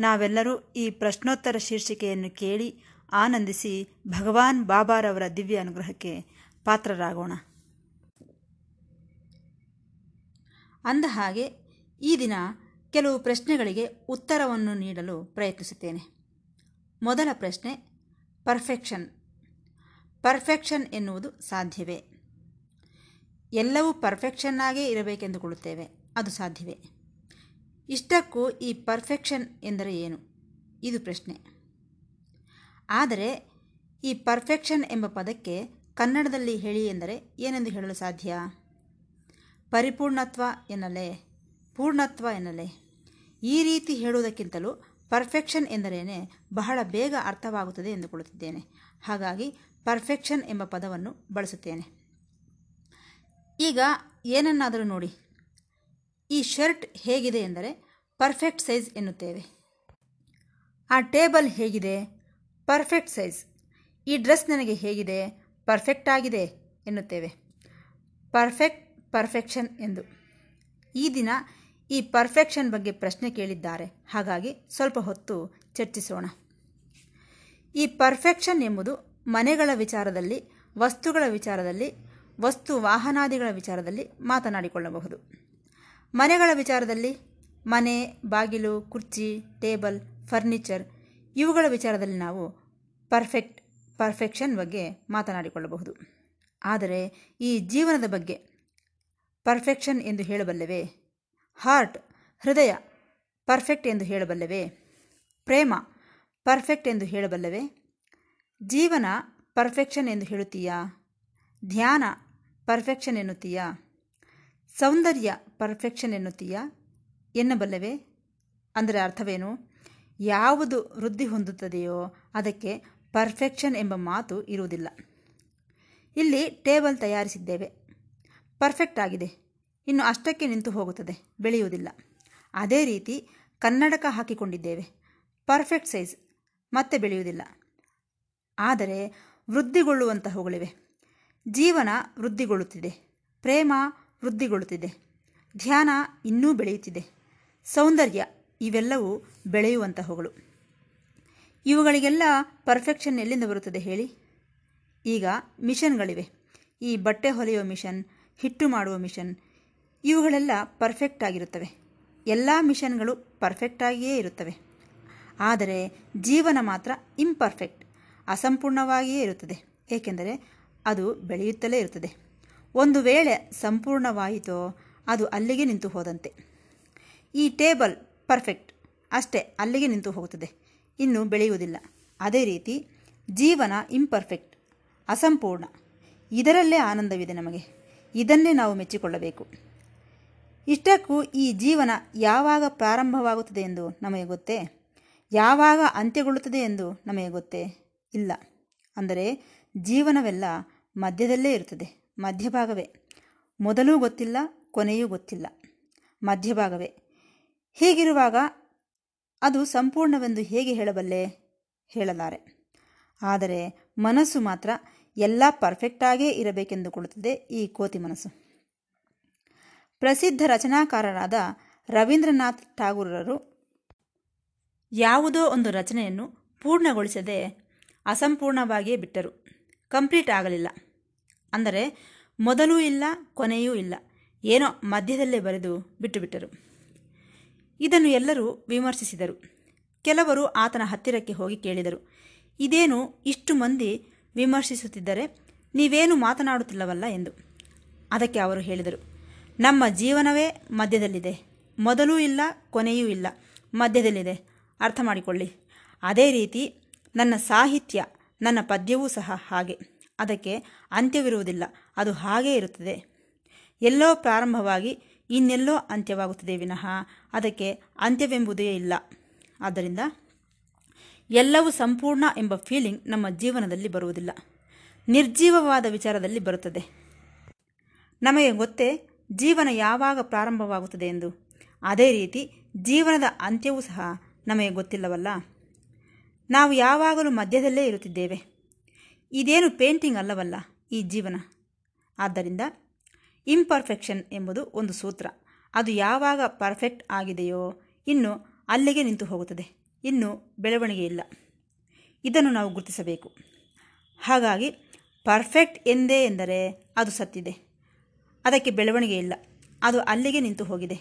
ನಾವೆಲ್ಲರೂ ಈ ಪ್ರಶ್ನೋತ್ತರ ಶೀರ್ಷಿಕೆಯನ್ನು ಕೇಳಿ ಆನಂದಿಸಿ ಭಗವಾನ್ ಬಾಬಾರವರ ದಿವ್ಯ ಅನುಗ್ರಹಕ್ಕೆ ಪಾತ್ರರಾಗೋಣ. ಅಂದ ಹಾಗೆ ಈ ದಿನ ಕೆಲವು ಪ್ರಶ್ನೆಗಳಿಗೆ ಉತ್ತರವನ್ನು ನೀಡಲು ಪ್ರಯತ್ನಿಸುತ್ತೇನೆ. ಮೊದಲ ಪ್ರಶ್ನೆ, ಪರ್ಫೆಕ್ಷನ್. ಪರ್ಫೆಕ್ಷನ್ ಎನ್ನುವುದು ಸಾಧ್ಯವೇ? ಎಲ್ಲವೂ ಪರ್ಫೆಕ್ಷನ್ನಾಗೇ ಇರಬೇಕೆಂದುಕೊಳ್ಳುತ್ತೇವೆ, ಅದು ಸಾಧ್ಯವೇ? ಇಷ್ಟಕ್ಕೂ ಈ ಪರ್ಫೆಕ್ಷನ್ ಎಂದರೆ ಏನು? ಇದು ಪ್ರಶ್ನೆ. ಆದರೆ, ಈ ಪರ್ಫೆಕ್ಷನ್ ಎಂಬ ಪದಕ್ಕೆ ಕನ್ನಡದಲ್ಲಿ ಹೇಳಿ ಎಂದರೆ ಏನೆಂದು ಹೇಳಲು ಸಾಧ್ಯ? ಪರಿಪೂರ್ಣತ್ವ ಎನ್ನಲೇ, ಪೂರ್ಣತ್ವ ಎನ್ನಲೇ. ಈ ರೀತಿ ಹೇಳುವುದಕ್ಕಿಂತಲೂ ಪರ್ಫೆಕ್ಷನ್ ಎಂದರೇನೆ ಬಹಳ ಬೇಗ ಅರ್ಥವಾಗುತ್ತದೆ ಎಂದುಕೊಳ್ಳುತ್ತಿದ್ದೇನೆ. ಹಾಗಾಗಿ ಪರ್ಫೆಕ್ಷನ್ ಎಂಬ ಪದವನ್ನು ಬಳಸುತ್ತೇನೆ. ಈಗ ಏನನ್ನಾದರೂ ನೋಡಿ. ಈ ಶರ್ಟ್ ಹೇಗಿದೆ ಎಂದರೆ ಪರ್ಫೆಕ್ಟ್ ಸೈಜ್ ಎನ್ನುತ್ತೇವೆ. ಆ ಟೇಬಲ್ ಹೇಗಿದೆ? Perfect size. ಈ ಡ್ರೆಸ್ ನನಗೆ ಹೇಗಿದೆ? ಪರ್ಫೆಕ್ಟ್ ಆಗಿದೆ ಎನ್ನುತ್ತೇವೆ. ಪರ್ಫೆಕ್ಟ್ ಪರ್ಫೆಕ್ಷನ್ ಎಂದು. ಈ ದಿನ ಈ ಪರ್ಫೆಕ್ಷನ್ ಬಗ್ಗೆ ಪ್ರಶ್ನೆ ಕೇಳಿದ್ದಾರೆ. ಹಾಗಾಗಿ ಸ್ವಲ್ಪ ಹೊತ್ತು ಚರ್ಚಿಸೋಣ. ಈ ಪರ್ಫೆಕ್ಷನ್ ಎಂಬುದು ಮನೆಗಳ ವಿಚಾರದಲ್ಲಿ, ವಸ್ತುಗಳ ವಿಚಾರದಲ್ಲಿ, ವಸ್ತು ವಾಹನಾದಿಗಳ ವಿಚಾರದಲ್ಲಿ ಮಾತನಾಡಿಕೊಳ್ಳಬಹುದು. ಮನೆಗಳ ವಿಚಾರದಲ್ಲಿ ಮನೆ, ಬಾಗಿಲು, ಕುರ್ಚಿ, ಟೇಬಲ್, ಫರ್ನಿಚರ್ ಇವುಗಳ ವಿಚಾರದಲ್ಲಿ ನಾವು ಪರ್ಫೆಕ್ಟ್ ಪರ್ಫೆಕ್ಷನ್ ಬಗ್ಗೆ ಮಾತನಾಡಿಕೊಳ್ಳಬಹುದು. ಆದರೆ ಈ ಜೀವನದ ಬಗ್ಗೆ ಪರ್ಫೆಕ್ಷನ್ ಎಂದು ಹೇಳಬಲ್ಲವೇ? ಹಾರ್ಟ್, ಹೃದಯ, ಪರ್ಫೆಕ್ಟ್ ಎಂದು ಹೇಳಬಲ್ಲವೇ? ಪ್ರೇಮ, ಪರ್ಫೆಕ್ಟ್ ಎಂದು ಹೇಳಬಲ್ಲವೇ? ಜೀವನ ಪರ್ಫೆಕ್ಷನ್ ಎಂದು ಹೇಳುತ್ತೀಯಾ? ಧ್ಯಾನ ಪರ್ಫೆಕ್ಷನ್ ಎನ್ನುತ್ತೀಯಾ? ಸೌಂದರ್ಯ ಪರ್ಫೆಕ್ಷನ್ ಎನ್ನುತ್ತೀಯಾ? ಎನ್ನಬಲ್ಲವೇ? ಅಂದರೆ ಅರ್ಥವೇನು? ಯಾವುದು ವೃದ್ಧಿ ಹೊಂದುತ್ತದೆಯೋ ಅದಕ್ಕೆ ಪರ್ಫೆಕ್ಷನ್ ಎಂಬ ಮಾತು ಇರುವುದಿಲ್ಲ. ಇಲ್ಲಿ ಟೇಬಲ್ ತಯಾರಿಸಿದ್ದೇವೆ. ಪರ್ಫೆಕ್ಟ್ ಆಗಿದೆ. ಇನ್ನು ಅಷ್ಟಕ್ಕೆ ನಿಂತು ಹೋಗುತ್ತದೆ, ಬೆಳೆಯುವುದಿಲ್ಲ. ಅದೇ ರೀತಿ ಕನ್ನಡಕ ಹಾಕಿಕೊಂಡಿದ್ದೇವೆ. ಪರ್ಫೆಕ್ಟ್ ಸೈಜ್ ಮತ್ತೆ ಬೆಳೆಯುವುದಿಲ್ಲ. ಆದರೆ ವೃದ್ಧಿಗೊಳ್ಳುವಂತಹವುಗಳಿವೆ. ಜೀವನ ವೃದ್ಧಿಗೊಳ್ಳುತ್ತಿದೆ. ಪ್ರೇಮ ವೃದ್ಧಿಗೊಳ್ಳುತ್ತಿದೆ. ಧ್ಯಾನ ಇನ್ನೂ ಬೆಳೆಯುತ್ತಿದೆ. ಸೌಂದರ್ಯ ಇವೆಲ್ಲವೂ ಬೆಳೆಯುವಂತಹವುಗಳು. ಇವುಗಳಿಗೆಲ್ಲ ಪರ್ಫೆಕ್ಷನ್ ಎಲ್ಲಿಂದ ಬರುತ್ತದೆ ಹೇಳಿ? ಈಗ ಮಿಷನ್ಗಳಿವೆ. ಈ ಬಟ್ಟೆ ಹೊಲೆಯುವ ಮಿಷನ್, ಹಿಟ್ಟು ಮಾಡುವ ಮಿಷನ್, ಇವುಗಳೆಲ್ಲ ಪರ್ಫೆಕ್ಟ್ ಆಗಿರುತ್ತವೆ. ಎಲ್ಲ ಮಿಷನ್ಗಳು ಪರ್ಫೆಕ್ಟಾಗಿಯೇ ಇರುತ್ತವೆ. ಆದರೆ ಜೀವನ ಮಾತ್ರ ಇಂಪರ್ಫೆಕ್ಟ್ ಅಸಂಪೂರ್ಣವಾಗಿಯೇ ಇರುತ್ತದೆ. ಏಕೆಂದರೆ ಅದು ಬೆಳೆಯುತ್ತಲೇ ಇರುತ್ತದೆ. ಒಂದು ವೇಳೆ ಸಂಪೂರ್ಣವಾಯಿತೋ ಅದು ಅಲ್ಲಿಗೆ ನಿಂತು ಹೋದಂತೆ. ಈ ಟೇಬಲ್ ಪರ್ಫೆಕ್ಟ್. ಅಷ್ಟೇ, ಅಲ್ಲಿಗೆ ನಿಂತು ಹೋಗುತ್ತದೆ. ಇನ್ನು ಬೆಳೆಯುವುದಿಲ್ಲ. ಅದೇ ರೀತಿ, ಜೀವನ ಇಂಪರ್ಫೆಕ್ಟ್ ಅಸಂಪೂರ್ಣ. ಇದರಲ್ಲೇ ಆನಂದವಿದೆ ನಮಗೆ. ಇದನ್ನೇ ನಾವು ಮೆಚ್ಚಿಕೊಳ್ಳಬೇಕು. ಇಷ್ಟಕ್ಕೂ ಈ ಜೀವನ ಯಾವಾಗ ಪ್ರಾರಂಭವಾಗುತ್ತದೆ ಎಂದು ನಮಗೆ ಗೊತ್ತೇ? ಯಾವಾಗ ಅಂತ್ಯಗೊಳ್ಳುತ್ತದೆ ಎಂದು ನಮಗೆ ಗೊತ್ತೇ? ಇಲ್ಲ. ಅಂದರೆ, ಜೀವನವೆಲ್ಲ ಮಧ್ಯದಲ್ಲೇ ಇರುತ್ತದೆ. ಮಧ್ಯಭಾಗವೇ. ಮೊದಲೂ ಗೊತ್ತಿಲ್ಲ, ಕೊನೆಯೂ ಗೊತ್ತಿಲ್ಲ. ಮಧ್ಯಭಾಗವೇ. ಹೀಗಿರುವಾಗ ಅದು ಸಂಪೂರ್ಣವೆಂದು ಹೇಗೆ ಹೇಳಬಲ್ಲೆ? ಹೇಳಲಾರೆ. ಆದರೆ ಮನಸ್ಸು ಮಾತ್ರ ಎಲ್ಲ ಪರ್ಫೆಕ್ಟಾಗೇ ಇರಬೇಕೆಂದುಕೊಳ್ಳುತ್ತದೆ ಈ ಕೋತಿ ಮನಸ್ಸು. ಪ್ರಸಿದ್ಧ ರಚನಾಕಾರರಾದ ರವೀಂದ್ರನಾಥ್ ಠಾಗೂರರು ಯಾವುದೋ ಒಂದು ರಚನೆಯನ್ನು ಪೂರ್ಣಗೊಳಿಸದೆ ಅಸಂಪೂರ್ಣವಾಗಿಯೇ ಬಿಟ್ಟರು. ಕಂಪ್ಲೀಟ್ ಆಗಲಿಲ್ಲ. ಅಂದರೆ ಮೊದಲೂ ಇಲ್ಲ, ಕೊನೆಯೂ ಇಲ್ಲ. ಏನೋ ಮಧ್ಯದಲ್ಲೇ ಬರೆದು ಬಿಟ್ಟುಬಿಟ್ಟರು. ಇದನ್ನು ಎಲ್ಲರೂ ವಿಮರ್ಶಿಸಿದರು. ಕೆಲವರು ಆತನ ಹತ್ತಿರಕ್ಕೆ ಹೋಗಿ ಕೇಳಿದರು. ಇದೇನು ಇಷ್ಟು ಮಂದಿ ವಿಮರ್ಶಿಸುತ್ತಿದ್ದರೆ ನೀವೇನು ಮಾತನಾಡುತ್ತಿಲ್ಲವಲ್ಲ ಎಂದು. ಅದಕ್ಕೆ ಅವರು ಹೇಳಿದರು. ನಮ್ಮ ಜೀವನವೇ ಮಧ್ಯದಲ್ಲಿದೆ. ಮೊದಲೂ ಇಲ್ಲ, ಕೊನೆಯೂ ಇಲ್ಲ. ಮಧ್ಯದಲ್ಲಿದೆ. ಅರ್ಥ ಮಾಡಿಕೊಳ್ಳಿ. ಅದೇ ರೀತಿ ನನ್ನ ಸಾಹಿತ್ಯ, ನನ್ನ ಪದ್ಯವೂ ಸಹ ಹಾಗೆ. ಅದಕ್ಕೆ ಅಂತ್ಯವಿರುವುದಿಲ್ಲ. ಅದು ಹಾಗೇ ಇರುತ್ತದೆ. ಎಲ್ಲೋ ಪ್ರಾರಂಭವಾಗಿ ಇನ್ನೆಲ್ಲೋ ಅಂತ್ಯವಾಗುತ್ತದೆ ವಿನಃ ಅದಕ್ಕೆ ಅಂತ್ಯವೆಂಬುದೇ ಇಲ್ಲ. ಆದ್ದರಿಂದ ಎಲ್ಲವೂ ಸಂಪೂರ್ಣ ಎಂಬ ಫೀಲಿಂಗ್ ನಮ್ಮ ಜೀವನದಲ್ಲಿ ಬರುವುದಿಲ್ಲ. ನಿರ್ಜೀವವಾದ ವಿಚಾರದಲ್ಲಿ ಬರುತ್ತದೆ. ನಮಗೆ ಗೊತ್ತೇ ಜೀವನ ಯಾವಾಗ ಪ್ರಾರಂಭವಾಗುತ್ತದೆ ಎಂದು. ಅದೇ ರೀತಿ ಜೀವನದ ಅಂತ್ಯವೂ ಸಹ ನಮಗೆ ಗೊತ್ತಿಲ್ಲವಲ್ಲ. ನಾವು ಯಾವಾಗಲೂ ಮಧ್ಯದಲ್ಲೇ ಇರುತ್ತಿದ್ದೇವೆ. ಇದೇನು ಪೇಂಟಿಂಗ್ ಅಲ್ಲವಲ್ಲ ಈ ಜೀವನ? ಆದ್ದರಿಂದ ಇಂಪರ್ಫೆಕ್ಷನ್ ಎಂಬುದು ಒಂದು ಸೂತ್ರ. ಅದು ಯಾವಾಗ ಪರ್ಫೆಕ್ಟ್ ಆಗಿದೆಯೋ ಇನ್ನು ಅಲ್ಲಿಗೆ ನಿಂತು ಹೋಗುತ್ತದೆ. ಇನ್ನು ಬೆಳವಣಿಗೆ ಇಲ್ಲ. ಇದನ್ನು ನಾವು ಗುರುತಿಸಬೇಕು. ಹಾಗಾಗಿ ಪರ್ಫೆಕ್ಟ್ ಎಂದೇ ಎಂದರೆ ಅದು ಸತ್ತಿದೆ. ಅದಕ್ಕೆ ಬೆಳವಣಿಗೆ ಇಲ್ಲ. ಅದು ಅಲ್ಲಿಗೆ ನಿಂತು ಹೋಗಿದೆ.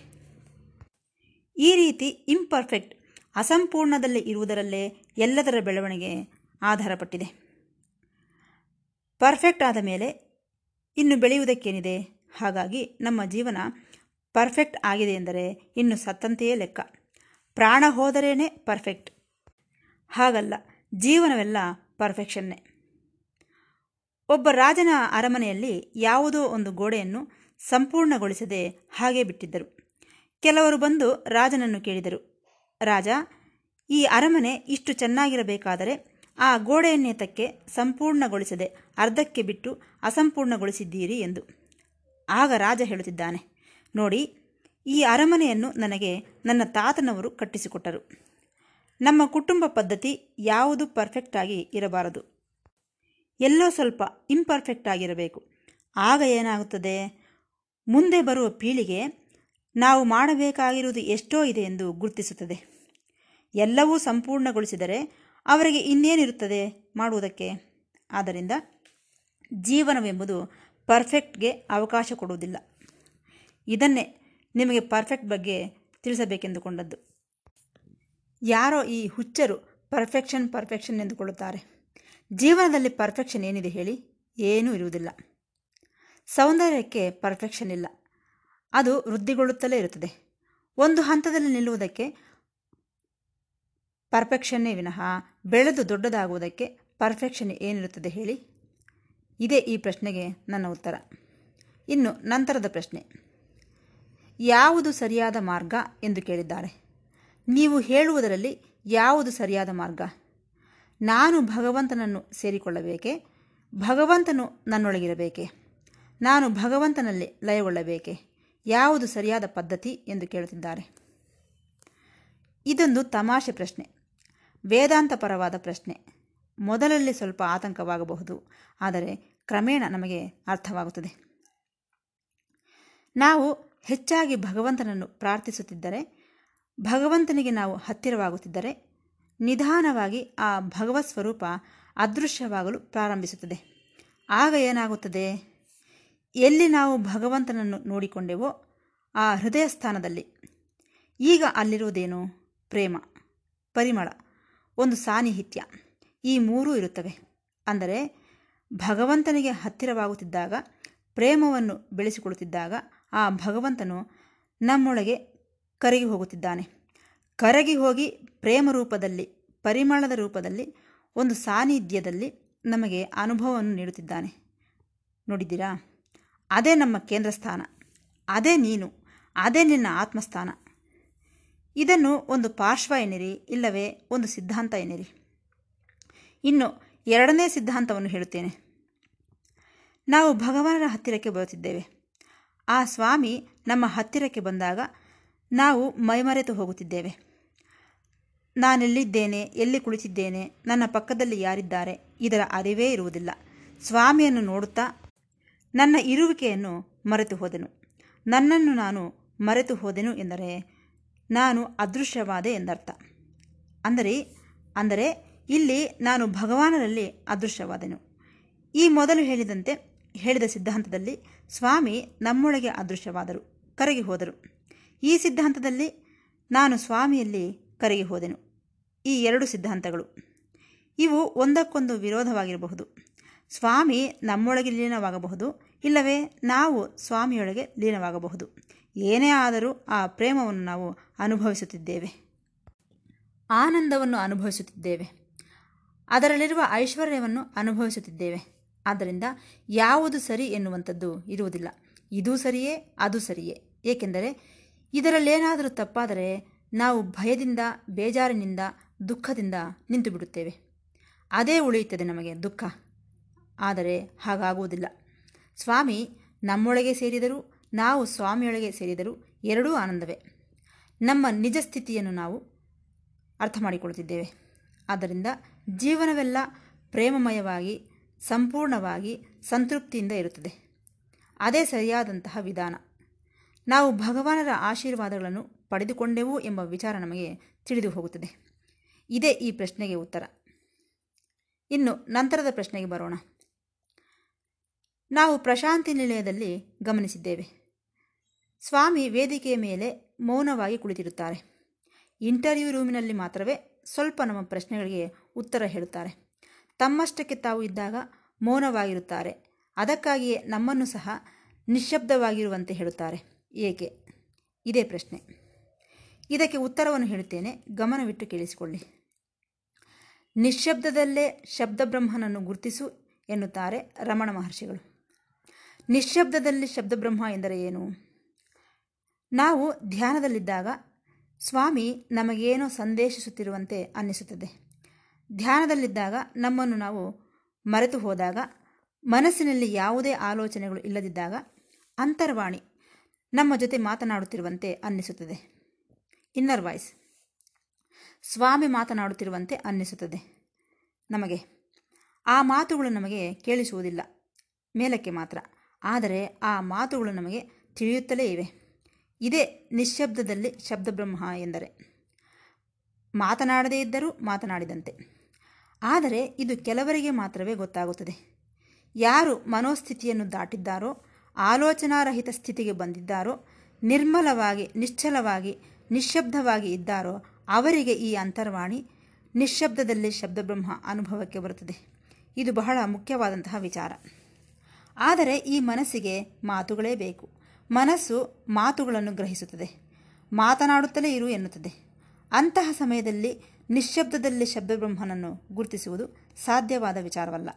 ಈ ರೀತಿ ಇಂಪರ್ಫೆಕ್ಟ್ ಅಸಂಪೂರ್ಣದಲ್ಲಿ ಇರುವುದರಲ್ಲೇ ಎಲ್ಲದರ ಬೆಳವಣಿಗೆ ಆಧಾರಪಟ್ಟಿದೆ. ಪರ್ಫೆಕ್ಟ್ ಆದ ಮೇಲೆ ಇನ್ನು ಬೆಳೆಯುವುದಕ್ಕೇನಿದೆ? ಹಾಗಾಗಿ ನಮ್ಮ ಜೀವನ ಪರ್ಫೆಕ್ಟ್ ಆಗಿದೆ ಎಂದರೆ ಇನ್ನು ಸತ್ತಂತೆಯೇ ಲೆಕ್ಕ. ಪ್ರಾಣ ಹೋದರೇನೆ ಪರ್ಫೆಕ್ಟ್ ಹಾಗಲ್ಲ, ಜೀವನವೆಲ್ಲ ಪರ್ಫೆಕ್ಷನ್ನೇ ಒಬ್ಬ ರಾಜನ ಅರಮನೆಯಲ್ಲಿ ಯಾವುದೋ ಒಂದು ಗೋಡೆಯನ್ನು ಸಂಪೂರ್ಣಗೊಳಿಸದೆ ಹಾಗೆ ಬಿಟ್ಟಿದ್ದರು. ಕೆಲವರು ಬಂದು ರಾಜನನ್ನು ಕೇಳಿದರು. ರಾಜ, ಈ ಅರಮನೆ ಇಷ್ಟು ಚೆನ್ನಾಗಿರಬೇಕಾದರೆ ಆ ಗೋಡೆಯನ್ನೇತಕ್ಕೆ ಸಂಪೂರ್ಣಗೊಳಿಸದೆ ಅರ್ಧಕ್ಕೆ ಬಿಟ್ಟು ಅಸಂಪೂರ್ಣಗೊಳಿಸಿದ್ದೀರಿ ಎಂದು. ಆಗ ರಾಜ ಹೇಳುತ್ತಿದ್ದಾನೆ, ನೋಡಿ, ಈ ಅರಮನೆಯನ್ನು ನನಗೆ ನನ್ನ ತಾತನವರು ಕಟ್ಟಿಸಿಕೊಟ್ಟರು. ನಮ್ಮ ಕುಟುಂಬ ಪದ್ಧತಿ ಯಾವುದು ಪರ್ಫೆಕ್ಟಾಗಿ ಇರಬಾರದು. ಎಲ್ಲೋ ಸ್ವಲ್ಪ ಇಂಪರ್ಫೆಕ್ಟ್ ಆಗಿರಬೇಕು. ಆಗ ಏನಾಗುತ್ತದೆ? ಮುಂದೆ ಬರುವ ಪೀಳಿಗೆ ನಾವು ಮಾಡಬೇಕಾಗಿರುವುದು ಎಷ್ಟೋ ಇದೆ ಎಂದು ಗುರುತಿಸುತ್ತದೆ. ಎಲ್ಲವೂ ಸಂಪೂರ್ಣಗೊಳಿಸಿದರೆ ಅವರಿಗೆ ಇನ್ನೇನಿರುತ್ತದೆ ಮಾಡುವುದಕ್ಕೆ? ಆದ್ದರಿಂದ ಜೀವನವೆಂಬುದು ಪರ್ಫೆಕ್ಟ್ಗೆ ಅವಕಾಶ ಕೊಡುವುದಿಲ್ಲ. ಇದನ್ನೇ ನಿಮಗೆ ಪರ್ಫೆಕ್ಟ್ ಬಗ್ಗೆ ತಿಳಿಸಬೇಕೆಂದುಕೊಂಡದ್ದು. ಯಾರೋ ಈ ಹುಚ್ಚರು ಪರ್ಫೆಕ್ಷನ್ ಪರ್ಫೆಕ್ಷನ್ ಎಂದುಕೊಳ್ಳುತ್ತಾರೆ. ಜೀವನದಲ್ಲಿ ಪರ್ಫೆಕ್ಷನ್ ಏನಿದೆ ಹೇಳಿ? ಏನೂ ಇರುವುದಿಲ್ಲ. ಸೌಂದರ್ಯಕ್ಕೆ ಪರ್ಫೆಕ್ಷನ್ ಇಲ್ಲ. ಅದು ವೃದ್ಧಿಗೊಳ್ಳುತ್ತಲೇ ಇರುತ್ತದೆ. ಒಂದು ಹಂತದಲ್ಲಿ ನಿಲ್ಲುವುದಕ್ಕೆ ಪರ್ಫೆಕ್ಷನ್ನೇ ವಿನಃ, ಬೆಳೆದು ದೊಡ್ಡದಾಗುವುದಕ್ಕೆ ಪರ್ಫೆಕ್ಷನ್ ಏನಿರುತ್ತದೆ ಹೇಳಿ? ಇದೇ ಈ ಪ್ರಶ್ನೆಗೆ ನನ್ನ ಉತ್ತರ. ಇನ್ನು ನಂತರದ ಪ್ರಶ್ನೆ. ಯಾವುದು ಸರಿಯಾದ ಮಾರ್ಗ ಎಂದು ಕೇಳಿದ್ದಾರೆ. ನೀವು ಹೇಳುವುದರಲ್ಲಿ ಯಾವುದು ಸರಿಯಾದ ಮಾರ್ಗ? ನಾನು ಭಗವಂತನನ್ನು ಸೇರಿಕೊಳ್ಳಬೇಕೆ? ಭಗವಂತನು ನನ್ನೊಳಗಿರಬೇಕೆ? ನಾನು ಭಗವಂತನಲ್ಲಿ ಲಯಗೊಳ್ಳಬೇಕೆ? ಯಾವುದು ಸರಿಯಾದ ಪದ್ಧತಿ ಎಂದು ಕೇಳುತ್ತಿದ್ದಾರೆ. ಇದೊಂದು ತಮಾಷೆ ಪ್ರಶ್ನೆ. ವೇದಾಂತಪರವಾದ ಪ್ರಶ್ನೆ. ಮೊದಲಲ್ಲಿ ಸ್ವಲ್ಪ ಆತಂಕವಾಗಬಹುದು. ಆದರೆ ಕ್ರಮೇಣ ನಮಗೆ ಅರ್ಥವಾಗುತ್ತದೆ. ನಾವು ಹೆಚ್ಚಾಗಿ ಭಗವಂತನನ್ನು ಪ್ರಾರ್ಥಿಸುತ್ತಿದ್ದರೆ, ಭಗವಂತನಿಗೆ ನಾವು ಹತ್ತಿರವಾಗುತ್ತಿದ್ದರೆ, ನಿಧಾನವಾಗಿ ಆ ಭಗವತ್ ಸ್ವರೂಪ ಅದೃಶ್ಯವಾಗಲು ಪ್ರಾರಂಭಿಸುತ್ತದೆ. ಆಗ ಏನಾಗುತ್ತದೆ? ಎಲ್ಲಿ ನಾವು ಭಗವಂತನನ್ನು ನೋಡಿಕೊಂಡೆವೋ ಆ ಹೃದಯ ಸ್ಥಾನದಲ್ಲಿ. ಈಗ ಅಲ್ಲಿರುವುದೇನು? ಪ್ರೇಮ, ಪರಿಮಳ, ಒಂದು ಸಾನ್ನಿಹಿತ್ಯ. ಈ ಮೂರೂ ಇರುತ್ತವೆ. ಅಂದರೆ, ಭಗವಂತನಿಗೆ ಹತ್ತಿರವಾಗುತ್ತಿದ್ದಾಗ, ಪ್ರೇಮವನ್ನು ಬೆಳೆಸಿಕೊಳ್ಳುತ್ತಿದ್ದಾಗ, ಆ ಭಗವಂತನು ನಮ್ಮೊಳಗೆ ಕರಗಿ ಹೋಗುತ್ತಿದ್ದಾನೆ. ಕರಗಿ ಹೋಗಿ ಪ್ರೇಮ ರೂಪದಲ್ಲಿ, ಪರಿಮಳದ ರೂಪದಲ್ಲಿ, ಒಂದು ಸಾನ್ನಿಧ್ಯದಲ್ಲಿ ನಮಗೆ ಅನುಭವವನ್ನು ನೀಡುತ್ತಿದ್ದಾನೆ. ನೋಡಿದ್ದೀರಾ? ಅದೇ ನಮ್ಮ ಕೇಂದ್ರ ಸ್ಥಾನ ಅದೇ ನೀನು. ಅದೇ ನಿನ್ನ ಆತ್ಮಸ್ಥಾನ. ಇದನ್ನು ಒಂದು ಪಾರ್ಶ್ವ ಎನ್ನಿರಿ ಇಲ್ಲವೇ ಒಂದು ಸಿದ್ಧಾಂತ ಎನ್ನಿರಿ ಇನ್ನು ಎರಡನೇ ಸಿದ್ಧಾಂತವನ್ನು ಹೇಳುತ್ತೇನೆ. ನಾವು ಭಗವಾನರ ಹತ್ತಿರಕ್ಕೆ ಬರುತ್ತಿದ್ದೇವೆ. ಆ ಸ್ವಾಮಿ ನಮ್ಮ ಹತ್ತಿರಕ್ಕೆ ಬಂದಾಗ ನಾವು ಮೈಮರೆತು ಹೋಗುತ್ತಿದ್ದೇವೆ. ನಾನೆಲ್ಲಿದ್ದೇನೆ, ಎಲ್ಲಿ ಕುಳಿತಿದ್ದೇನೆ, ನನ್ನ ಪಕ್ಕದಲ್ಲಿ ಯಾರಿದ್ದಾರೆ, ಇದರ ಅರಿವೇ ಇರುವುದಿಲ್ಲ. ಸ್ವಾಮಿಯನ್ನು ನೋಡುತ್ತಾ ನನ್ನ ಇರುವಿಕೆಯನ್ನು ಮರೆತು ಹೋದೆನು. ನನ್ನನ್ನು ನಾನು ಮರೆತು ಹೋದೆನು ಎಂದರೆ ನಾನು ಅದೃಶ್ಯವಾದೆ ಎಂದರ್ಥ. ಅಂದರೆ ಅಂದರೆ ಇಲ್ಲಿ ನಾನು ಭಗವಾನರಲ್ಲಿ ಅದೃಶ್ಯವಾದೆನು. ಈ ಮೊದಲು ಹೇಳಿದಂತೆ, ಹೇಳಿದ ಸಿದ್ಧಾಂತದಲ್ಲಿ ಸ್ವಾಮಿ ನಮ್ಮೊಳಗೆ ಅದೃಶ್ಯವಾದರು, ಕರಗಿ ಹೋದರು. ಈ ಸಿದ್ಧಾಂತದಲ್ಲಿ ನಾನು ಸ್ವಾಮಿಯಲ್ಲಿ ಕರಗಿ ಹೋದೆನು. ಈ ಎರಡು ಸಿದ್ಧಾಂತಗಳು. ಇವು ಒಂದಕ್ಕೊಂದು ವಿರೋಧವಾಗಿರಬಹುದು. ಸ್ವಾಮಿ ನಮ್ಮೊಳಗೆ ಲೀನವಾಗಬಹುದು, ಇಲ್ಲವೇ ನಾವು ಸ್ವಾಮಿಯೊಳಗೆ ಲೀನವಾಗಬಹುದು. ಏನೇ ಆದರೂ ಆ ಪ್ರೇಮವನ್ನು ನಾವು ಅನುಭವಿಸುತ್ತಿದ್ದೇವೆ. ಆನಂದವನ್ನು ಅನುಭವಿಸುತ್ತಿದ್ದೇವೆ. ಅದರಲ್ಲಿರುವ ಐಶ್ವರ್ಯವನ್ನು ಅನುಭವಿಸುತ್ತಿದ್ದೇವೆ. ಆದ್ದರಿಂದ ಯಾವುದು ಸರಿ ಎನ್ನುವಂಥದ್ದು ಇರುವುದಿಲ್ಲ. ಇದು ಸರಿಯೇ, ಅದು ಸರಿಯೇ. ಏಕೆಂದರೆ ಇದರಲ್ಲೇನಾದರೂ ತಪ್ಪಾದರೆ ನಾವು ಭಯದಿಂದ, ಬೇಜಾರಿನಿಂದ, ದುಃಖದಿಂದ ನಿಂತು ಬಿಡುತ್ತೇವೆ ಅದೇ ಉಳಿಯುತ್ತದೆ ನಮಗೆ ದುಃಖ. ಆದರೆ ಹಾಗಾಗುವುದಿಲ್ಲ. ಸ್ವಾಮಿ ನಮ್ಮೊಳಗೆ ಸೇರಿದರೂ, ನಾವು ಸ್ವಾಮಿಯೊಳಗೆ ಸೇರಿದರೂ ಎರಡೂ ಆನಂದವೇ. ನಮ್ಮ ನಿಜ ಸ್ಥಿತಿಯನ್ನು ನಾವು ಅರ್ಥ ಮಾಡಿಕೊಳ್ಳುತ್ತಿದ್ದೇವೆ ಆದ್ದರಿಂದ ಜೀವನವೆಲ್ಲ ಪ್ರೇಮಮಯವಾಗಿ, ಸಂಪೂರ್ಣವಾಗಿ, ಸಂತೃಪ್ತಿಯಿಂದ ಇರುತ್ತದೆ. ಅದೇ ಸರಿಯಾದಂತಹ ವಿಧಾನ. ನಾವು ಭಗವಾನರ ಆಶೀರ್ವಾದಗಳನ್ನು ಪಡೆದುಕೊಂಡೆವು ಎಂಬ ವಿಚಾರ ನಮಗೆ ತಿಳಿದು ಹೋಗುತ್ತದೆ. ಇದೇ ಈ ಪ್ರಶ್ನೆಗೆ ಉತ್ತರ. ಇನ್ನು ನಂತರದ ಪ್ರಶ್ನೆಗೆ ಬರೋಣ. ನಾವು ಪ್ರಶಾಂತಿ ನಿಲಯದಲ್ಲಿ ಗಮನಿಸಿದ್ದೇವೆ. ಸ್ವಾಮಿ ವೇದಿಕೆಯ ಮೇಲೆ ಮೌನವಾಗಿ ಕುಳಿತಿರುತ್ತಾರೆ. ಇಂಟರ್ವ್ಯೂ ರೂಮಿನಲ್ಲಿ ಮಾತ್ರವೇ ಸ್ವಲ್ಪ ನಮ್ಮ ಪ್ರಶ್ನೆಗಳಿಗೆ ಉತ್ತರ ಹೇಳುತ್ತಾರೆ ತಮ್ಮಷ್ಟಕ್ಕೆ ತಾವು ಇದ್ದಾಗ ಮೌನವಾಗಿರುತ್ತಾರೆ. ಅದಕ್ಕಾಗಿಯೇ ನಮ್ಮನ್ನು ಸಹ ನಿಶ್ಶಬ್ದವಾಗಿರುವಂತೆ ಹೇಳುತ್ತಾರೆ. ಏಕೆ? ಇದೇ ಪ್ರಶ್ನೆ. ಇದಕ್ಕೆ ಉತ್ತರವನ್ನು ಹೇಳುತ್ತೇನೆ. ಗಮನವಿಟ್ಟು ಕೇಳಿಸಿಕೊಳ್ಳಿ. ನಿಶ್ಶಬ್ದದಲ್ಲೇ ಶಬ್ದಬ್ರಹ್ಮನನ್ನು ಗುರುತಿಸು ಎನ್ನುತ್ತಾರೆ ರಮಣ ಮಹರ್ಷಿಗಳು. ನಿಶ್ಶಬ್ದದಲ್ಲಿ ಶಬ್ದಬ್ರಹ್ಮ ಎಂದರೆ ಏನು? ನಾವು ಧ್ಯಾನದಲ್ಲಿದ್ದಾಗ ಸ್ವಾಮಿ ನಮಗೇನೋ ಸಂದೇಶಿಸುತ್ತಿರುವಂತೆ ಅನ್ನಿಸುತ್ತದೆ. ಧ್ಯಾನದಲ್ಲಿದ್ದಾಗ ನಮ್ಮನ್ನು ನಾವು ಮರೆತು ಹೋದಾಗ, ಮನಸ್ಸಿನಲ್ಲಿ ಯಾವುದೇ ಆಲೋಚನೆಗಳು ಇಲ್ಲದಿದ್ದಾಗ ಅಂತರ್ವಾಣಿ ನಮ್ಮ ಜೊತೆ ಮಾತನಾಡುತ್ತಿರುವಂತೆ ಅನ್ನಿಸುತ್ತದೆ. ಇನ್ನರ್ ವಾಯ್ಸ್ ಸ್ವಾಮಿ ಮಾತನಾಡುತ್ತಿರುವಂತೆ ಅನ್ನಿಸುತ್ತದೆ. ನಮಗೆ ಆ ಮಾತುಗಳು ನಮಗೆ ಕೇಳಿಸುವುದಿಲ್ಲ. ಮೇಲಕ್ಕೆ ಮಾತ್ರ. ಆದರೆ ಆ ಮಾತುಗಳು ನಮಗೆ ತಿಳಿಯುತ್ತಲೇ ಇವೆ. ಇದೇ ನಿಶ್ಶಬ್ದದಲ್ಲಿ ಶಬ್ದಬ್ರಹ್ಮ ಎಂದರೆ. ಮಾತನಾಡದೇ ಇದ್ದರೂ ಮಾತನಾಡಿದಂತೆ. ಆದರೆ ಇದು ಕೆಲವರಿಗೆ ಮಾತ್ರವೇ ಗೊತ್ತಾಗುತ್ತದೆ. ಯಾರು ಮನೋಸ್ಥಿತಿಯನ್ನು ದಾಟಿದ್ದಾರೋ, ಆಲೋಚನಾರಹಿತ ಸ್ಥಿತಿಗೆ ಬಂದಿದ್ದಾರೋ, ನಿರ್ಮಲವಾಗಿ, ನಿಶ್ಚಲವಾಗಿ, ನಿಶ್ಶಬ್ದವಾಗಿ ಇದ್ದಾರೋ, ಅವರಿಗೆ ಈ ಅಂತರ್ವಾಣಿ ನಿಶ್ಶಬ್ದದಲ್ಲಿ ಶಬ್ದಬ್ರಹ್ಮ ಅನುಭವಕ್ಕೆ ಬರುತ್ತದೆ. ಇದು ಬಹಳ ಮುಖ್ಯವಾದಂತಹ ವಿಚಾರ. ಆದರೆ ಈ ಮನಸ್ಸಿಗೆ ಮಾತುಗಳೇ ಬೇಕು. ಮನಸ್ಸು ಮಾತುಗಳನ್ನು ಗ್ರಹಿಸುತ್ತದೆ. ಮಾತನಾಡುತ್ತಲೇ ಇರು ಎನ್ನುತ್ತದೆ. ಅಂತಹ ಸಮಯದಲ್ಲಿ ನಿಶ್ಶಬ್ದದಲ್ಲಿ ಶಬ್ದಬ್ರಹ್ಮನನ್ನು ಗುರುತಿಸುವುದು ಸಾಧ್ಯವಾದ ವಿಚಾರವಲ್ಲ.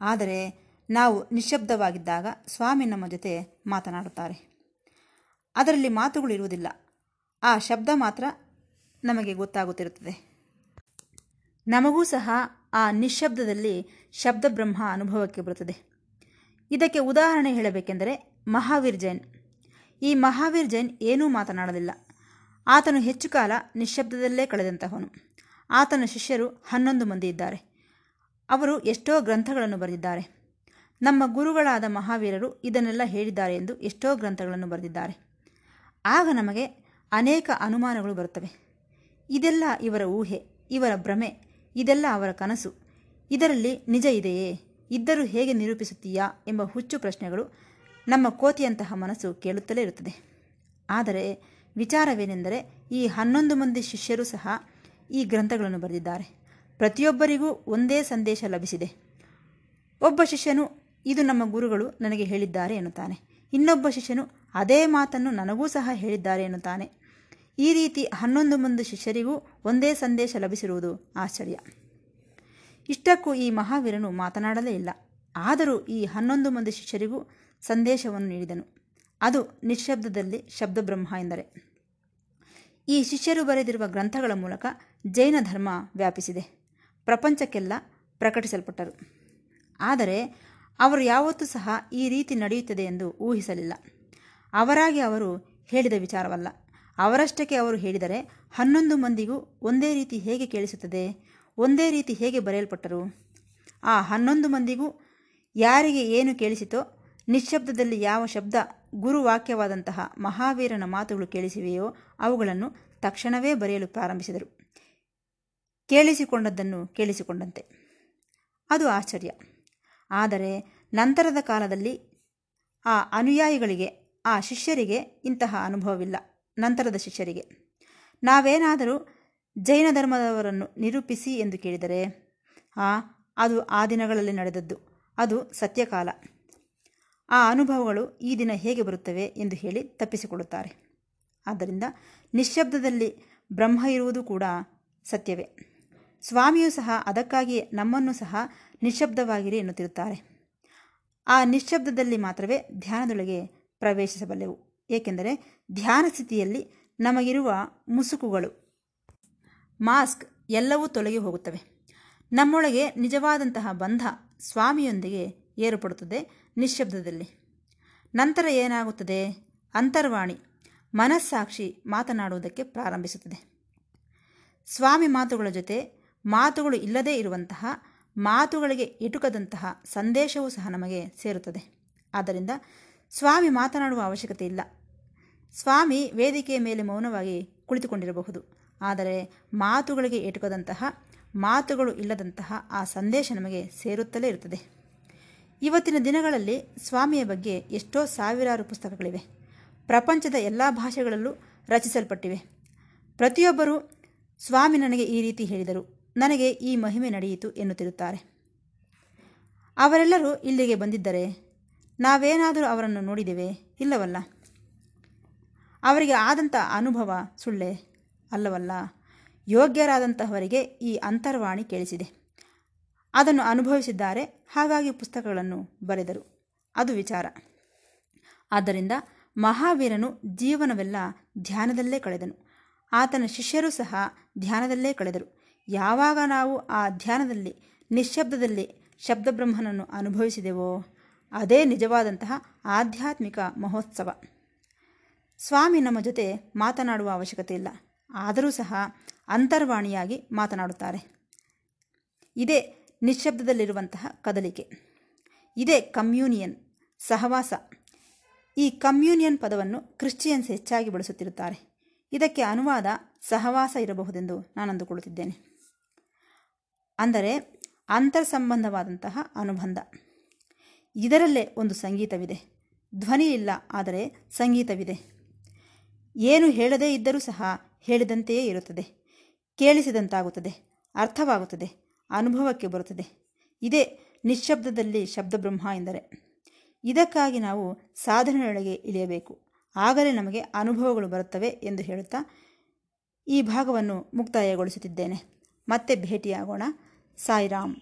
ಆದರೆ ನಾವು ನಿಶ್ಶಬ್ದವಾಗಿದ್ದಾಗ ಸ್ವಾಮಿ ನಮ್ಮ ಜೊತೆ ಮಾತನಾಡುತ್ತಾರೆ. ಅದರಲ್ಲಿ ಮಾತುಗಳು ಇರುವುದಿಲ್ಲ. ಆ ಶಬ್ದ ಮಾತ್ರ ನಮಗೆ ಗೊತ್ತಾಗುತ್ತಿರುತ್ತದೆ. ನಮಗೂ ಸಹ ಆ ನಿಶ್ಶಬ್ದದಲ್ಲಿ ಶಬ್ದಬ್ರಹ್ಮ ಅನುಭವಕ್ಕೆ ಬರುತ್ತದೆ. ಇದಕ್ಕೆ ಉದಾಹರಣೆ ಹೇಳಬೇಕೆಂದರೆ ಮಹಾವೀರ್ ಜೈನ್ ಈ ಮಹಾವೀರ್ ಜೈನ್ ಏನೂ ಮಾತನಾಡಲಿಲ್ಲ. ಆತನು ಹೆಚ್ಚು ಕಾಲ ನಿಶ್ಶಬ್ದದಲ್ಲೇ ಕಳೆದಂತಹವನು. ಆತನ ಶಿಷ್ಯರು ಹನ್ನೊಂದು ಮಂದಿ ಇದ್ದಾರೆ. ಅವರು ಎಷ್ಟೋ ಗ್ರಂಥಗಳನ್ನು ಬರೆದಿದ್ದಾರೆ. ನಮ್ಮ ಗುರುಗಳಾದ ಮಹಾವೀರರು ಇದನ್ನೆಲ್ಲ ಹೇಳಿದ್ದಾರೆ ಎಂದು ಎಷ್ಟೋ ಗ್ರಂಥಗಳನ್ನು ಬರೆದಿದ್ದಾರೆ. ಆಗ ನಮಗೆ ಅನೇಕ ಅನುಮಾನಗಳು ಬರುತ್ತವೆ. ಇದೆಲ್ಲ ಇವರ ಊಹೆ, ಇವರ ಭ್ರಮೆ, ಇದೆಲ್ಲ ಅವರ ಕನಸು. ಇದರಲ್ಲಿ ನಿಜ ಇದೆಯೇ? ಇದ್ದರೂ ಹೇಗೆ ನಿರೂಪಿಸುತ್ತೀಯಾ ಎಂಬ ಹುಚ್ಚು ಪ್ರಶ್ನೆಗಳು ನಮ್ಮ ಕೋತಿಯಂತಹ ಮನಸ್ಸು ಕೇಳುತ್ತಲೇ ಇರುತ್ತದೆ. ಆದರೆ ವಿಚಾರವೇನೆಂದರೆ ಈ ಹನ್ನೊಂದು ಮಂದಿ ಶಿಷ್ಯರು ಸಹ ಈ ಗ್ರಂಥಗಳನ್ನು ಬರೆದಿದ್ದಾರೆ. ಪ್ರತಿಯೊಬ್ಬರಿಗೂ ಒಂದೇ ಸಂದೇಶ ಲಭಿಸಿದೆ. ಒಬ್ಬ ಶಿಷ್ಯನು, ಇದು ನಮ್ಮ ಗುರುಗಳು ನನಗೆ ಹೇಳಿದ್ದಾರೆ ಎನ್ನುತ್ತಾನೆ. ಇನ್ನೊಬ್ಬ ಶಿಷ್ಯನು, ಅದೇ ಮಾತನ್ನು ನನಗೂ ಸಹ ಹೇಳಿದ್ದಾರೆ ಎನ್ನುತ್ತಾನೆ. ಈ ರೀತಿ ಹನ್ನೊಂದು ಮಂದಿ ಶಿಷ್ಯರಿಗೂ ಒಂದೇ ಸಂದೇಶ ಲಭಿಸಿರುವುದು ಆಶ್ಚರ್ಯ. ಇಷ್ಟಕ್ಕೂ ಈ ಮಹಾವೀರನು ಮಾತನಾಡಲೇ ಇಲ್ಲ. ಆದರೂ ಈ ಹನ್ನೊಂದು ಮಂದಿ ಶಿಷ್ಯರಿಗೂ ಸಂದೇಶವನ್ನು ನೀಡಿದನು. ಅದು ನಿಶ್ಶಬ್ದದಲ್ಲಿ ಶಬ್ದಬ್ರಹ್ಮ ಎಂದರೆ. ಈ ಶಿಷ್ಯರು ಬರೆದಿರುವ ಗ್ರಂಥಗಳ ಮೂಲಕ ಜೈನ ಧರ್ಮ ವ್ಯಾಪಿಸಿದೆ. ಪ್ರಪಂಚಕ್ಕೆಲ್ಲ ಪ್ರಕಟಿಸಲ್ಪಟ್ಟರು. ಆದರೆ ಅವರು ಯಾವತ್ತೂ ಸಹ ಈ ರೀತಿ ನಡೆಯುತ್ತದೆ ಎಂದು ಊಹಿಸಲಿಲ್ಲ. ಅವರಾಗಿ ಅವರು ಹೇಳಿದ ವಿಚಾರವಲ್ಲ. ಅವರಷ್ಟಕ್ಕೆ ಅವರು ಹೇಳಿದರೆ ಹನ್ನೊಂದು ಮಂದಿಗೂ ಒಂದೇ ರೀತಿ ಹೇಗೆ ಕೇಳಿಸುತ್ತದೆ? ಒಂದೇ ರೀತಿ ಹೇಗೆ ಬರೆಯಲ್ಪಟ್ಟರು? ಆ ಹನ್ನೊಂದು ಮಂದಿಗೂ ಯಾರಿಗೆ ಏನು ಕೇಳಿಸಿತೋ ನಿಶ್ಶಬ್ದದಲ್ಲಿ ಯಾವ ಶಬ್ದ ಗುರುವಾಕ್ಯವಾದಂತಹ ಮಹಾವೀರನ ಮಾತುಗಳು ಕೇಳಿಸಿವೆಯೋ ಅವುಗಳನ್ನು ತಕ್ಷಣವೇ ಬರೆಯಲು ಪ್ರಾರಂಭಿಸಿದರು. ಕೇಳಿಸಿಕೊಂಡದ್ದನ್ನು ಕೇಳಿಸಿಕೊಂಡಂತೆ. ಅದು ಆಶ್ಚರ್ಯ. ಆದರೆ ನಂತರದ ಕಾಲದಲ್ಲಿ ಆ ಅನುಯಾಯಿಗಳಿಗೆ, ಆ ಶಿಷ್ಯರಿಗೆ ಇಂತಹ ಅನುಭವವಿಲ್ಲ. ನಂತರದ ಶಿಷ್ಯರಿಗೆ, ನಾವೇನಾದರೂ ಜೈನ ಧರ್ಮದವರನ್ನು ನಿರೂಪಿಸಿ ಎಂದು ಕೇಳಿದರೆ, ಆ, ಅದು ಆ ದಿನಗಳಲ್ಲಿ ನಡೆದದ್ದು. ಅದು ಸತ್ಯಕಾಲ. ಆ ಅನುಭವಗಳು ಈ ದಿನ ಹೇಗೆ ಬರುತ್ತವೆ ಎಂದು ಹೇಳಿ ತಪ್ಪಿಸಿಕೊಳ್ಳುತ್ತಾರೆ. ಆದ್ದರಿಂದ ನಿಶ್ಶಬ್ದದಲ್ಲಿ ಬ್ರಹ್ಮ ಇರುವುದು ಕೂಡ ಸತ್ಯವೇ. ಸ್ವಾಮಿಯೂ ಸಹ ಅದಕ್ಕಾಗಿಯೇ ನಮ್ಮನ್ನು ಸಹ ನಿಶ್ಶಬ್ದವಾಗಿರಿ ಎನ್ನುತ್ತಿರುತ್ತಾರೆ. ಆ ನಿಶ್ಶಬ್ದದಲ್ಲಿ ಮಾತ್ರವೇ ಧ್ಯಾನದೊಳಗೆ ಪ್ರವೇಶಿಸಬಲ್ಲೆವು. ಏಕೆಂದರೆ ಧ್ಯಾನ ಸ್ಥಿತಿಯಲ್ಲಿ ನಮಗಿರುವ ಮುಸುಕುಗಳು, ಮಾಸ್ಕ್ ಎಲ್ಲವೂ ತೊಲಗಿ ಹೋಗುತ್ತವೆ. ನಮ್ಮೊಳಗೆ ನಿಜವಾದಂತಹ ಬಂಧ ಸ್ವಾಮಿಯೊಂದಿಗೆ ಏರ್ಪಡುತ್ತದೆ. ನಿಶ್ಶಬ್ದದಲ್ಲಿ. ನಂತರ ಏನಾಗುತ್ತದೆ? ಅಂತರ್ವಾಣಿ, ಮನಸ್ಸಾಕ್ಷಿ ಮಾತನಾಡುವುದಕ್ಕೆ ಪ್ರಾರಂಭಿಸುತ್ತದೆ. ಸ್ವಾಮಿ ಮಾತುಗಳ ಜೊತೆ ಮಾತುಗಳು ಇಲ್ಲದೇ ಇರುವಂತಹ, ಮಾತುಗಳಿಗೆ ಇಟುಕದಂತಹ ಸಂದೇಶವೂ ಸಹ ನಮಗೆ ಸೇರುತ್ತದೆ. ಆದ್ದರಿಂದ ಸ್ವಾಮಿ ಮಾತನಾಡುವ ಅವಶ್ಯಕತೆ ಇಲ್ಲ. ಸ್ವಾಮಿ ವೇದಿಕೆಯ ಮೇಲೆ ಮೌನವಾಗಿ ಕುಳಿತುಕೊಂಡಿರಬಹುದು. ಆದರೆ ಮಾತುಗಳಿಗೆ ಎಟುಕದಂತಹ ಮಾತುಗಳು ಇಲ್ಲದಂತಹ ಆ ಸಂದೇಶ ನಮಗೆ ಸೇರುತ್ತಲೇ ಇರುತ್ತದೆ. ಇವತ್ತಿನ ದಿನಗಳಲ್ಲಿ ಸ್ವಾಮಿಯ ಬಗ್ಗೆ ಎಷ್ಟೋ ಸಾವಿರಾರು ಪುಸ್ತಕಗಳಿವೆ. ಪ್ರಪಂಚದ ಎಲ್ಲ ಭಾಷೆಗಳಲ್ಲೂ ರಚಿಸಲ್ಪಟ್ಟಿವೆ. ಪ್ರತಿಯೊಬ್ಬರೂ ಸ್ವಾಮಿ ನನಗೆ ಈ ರೀತಿ ಹೇಳಿದರು, ನನಗೆ ಈ ಮಹಿಮೆ ನಡೆಯಿತು ಎನ್ನುತ್ತಿರುತ್ತಾರೆ. ಅವರೆಲ್ಲರೂ ಇಲ್ಲಿಗೆ ಬಂದಿದ್ದರೆ ನಾವೇನಾದರೂ ಅವರನ್ನು ನೋಡಿದ್ದೇವೆ ಇಲ್ಲವಲ್ಲ. ಅವರಿಗೆ ಆದಂಥ ಅನುಭವ ಸುಳ್ಳೆ? ಅಲ್ಲವಲ್ಲ. ಯೋಗ್ಯರಾದಂತಹವರಿಗೆ ಈ ಅಂತರ್ವಾಣಿ ಕೇಳಿಸಿದೆ. ಅದನ್ನು ಅನುಭವಿಸಿದ್ದಾರೆ. ಹಾಗಾಗಿ ಪುಸ್ತಕಗಳನ್ನು ಬರೆದರು. ಅದು ವಿಚಾರ. ಆದ್ದರಿಂದ ಮಹಾವೀರನು ಜೀವನವೆಲ್ಲ ಧ್ಯಾನದಲ್ಲೇ ಕಳೆದನು. ಆತನ ಶಿಷ್ಯರು ಸಹ ಧ್ಯಾನದಲ್ಲೇ ಕಳೆದರು. ಯಾವಾಗ ನಾವು ಆ ಧ್ಯಾನದಲ್ಲಿ, ನಿಶ್ಶಬ್ದದಲ್ಲಿ ಶಬ್ದಬ್ರಹ್ಮನನ್ನು ಅನುಭವಿಸಿದೆವೋ, ಅದೇ ನಿಜವಾದಂತಹ ಆಧ್ಯಾತ್ಮಿಕ ಮಹೋತ್ಸವ. ಸ್ವಾಮಿ ನಮ್ಮ ಜೊತೆ ಮಾತನಾಡುವ ಅವಶ್ಯಕತೆ ಇಲ್ಲ. ಆದರೂ ಸಹ ಅಂತರ್ವಾಣಿಯಾಗಿ ಮಾತನಾಡುತ್ತಾರೆ. ಇದೇ ನಿಶ್ಶಬ್ದದಲ್ಲಿರುವಂತಹ ಕದಲಿಕೆ. ಇದೇ ಕಮ್ಯೂನಿಯನ್, ಸಹವಾಸ. ಈ ಕಮ್ಯೂನಿಯನ್ ಪದವನ್ನು ಕ್ರಿಶ್ಚಿಯನ್ಸ್ ಹೆಚ್ಚಾಗಿ ಬಳಸುತ್ತಿರುತ್ತಾರೆ. ಇದಕ್ಕೆ ಅನುವಾದ ಸಹವಾಸ ಇರಬಹುದೆಂದು ನಾನು ಅಂದುಕೊಳ್ಳುತ್ತಿದ್ದೇನೆ ಅಂದರೆ ಅಂತರ್ಸಂಬಂಧವಾದಂತಹ ಅನುಬಂಧ. ಇದರಲ್ಲೇ ಒಂದು ಸಂಗೀತವಿದೆ. ಧ್ವನಿ ಇಲ್ಲ ಆದರೆ ಸಂಗೀತವಿದೆ. ಏನು ಹೇಳದೇ ಇದ್ದರೂ ಸಹ ಹೇಳಿದಂತೆಯೇ ಇರುತ್ತದೆ. ಕೇಳಿಸಿದಂತಾಗುತ್ತದೆ, ಅರ್ಥವಾಗುತ್ತದೆ. ಅನುಭವಕ್ಕೆ ಬರುತ್ತದೆ. ಇದೇ ನಿಶ್ಶಬ್ದದಲ್ಲಿ ಶಬ್ದಬ್ರಹ್ಮ ಎಂದರೆ. ಇದಕ್ಕಾಗಿ ನಾವು ಸಾಧನೆಯೊಳಗೆ ಇಳಿಯಬೇಕು. ಆಗಲೇ ನಮಗೆ ಅನುಭವಗಳು ಬರುತ್ತವೆ ಎಂದು ಹೇಳುತ್ತಾ ಈ ಭಾಗವನ್ನು ಮುಕ್ತಾಯಗೊಳಿಸುತ್ತಿದ್ದೇನೆ. ಮತ್ತೆ ಭೇಟಿಯಾಗೋಣ. ಸಾಯಿರಾಮ್.